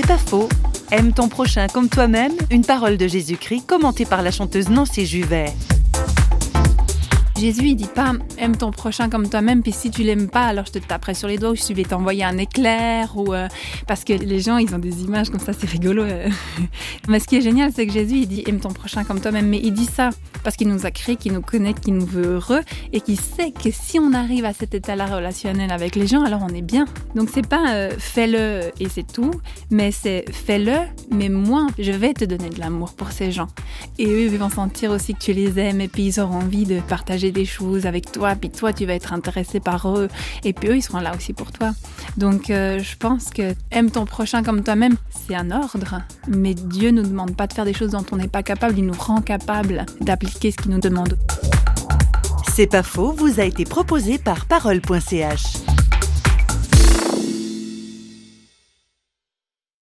C'est pas faux. Aime ton prochain comme toi-même, une parole de Jésus-Christ commentée par la chanteuse Nancy Juvet. Jésus, il dit pas aime ton prochain comme toi-même, puis si tu l'aimes pas, alors je te taperai sur les doigts ou je vais t'envoyer un éclair ou euh, parce que les gens ils ont des images comme ça, c'est rigolo. euh. Mais ce qui est génial, c'est que Jésus il dit aime ton prochain comme toi-même, mais il dit ça parce qu'il nous a créé, qu'il nous connaît, qu'il nous veut heureux et qu'il sait que si on arrive à cet état-là relationnel avec les gens, alors on est bien. Donc c'est pas euh, fais-le et c'est tout, mais c'est fais-le, mais moi je vais te donner de l'amour pour ces gens. Et eux ils vont sentir aussi que tu les aimes et puis ils auront envie de des choses avec toi, puis toi tu vas être intéressé par eux et puis eux ils seront là aussi pour toi. Donc euh, je pense que aime ton prochain comme toi-même, c'est un ordre, mais Dieu nous demande pas de faire des choses dont on n'est pas capable, il nous rend capable d'appliquer ce qu'il nous demande. C'est pas faux vous a été proposé par parole.ch.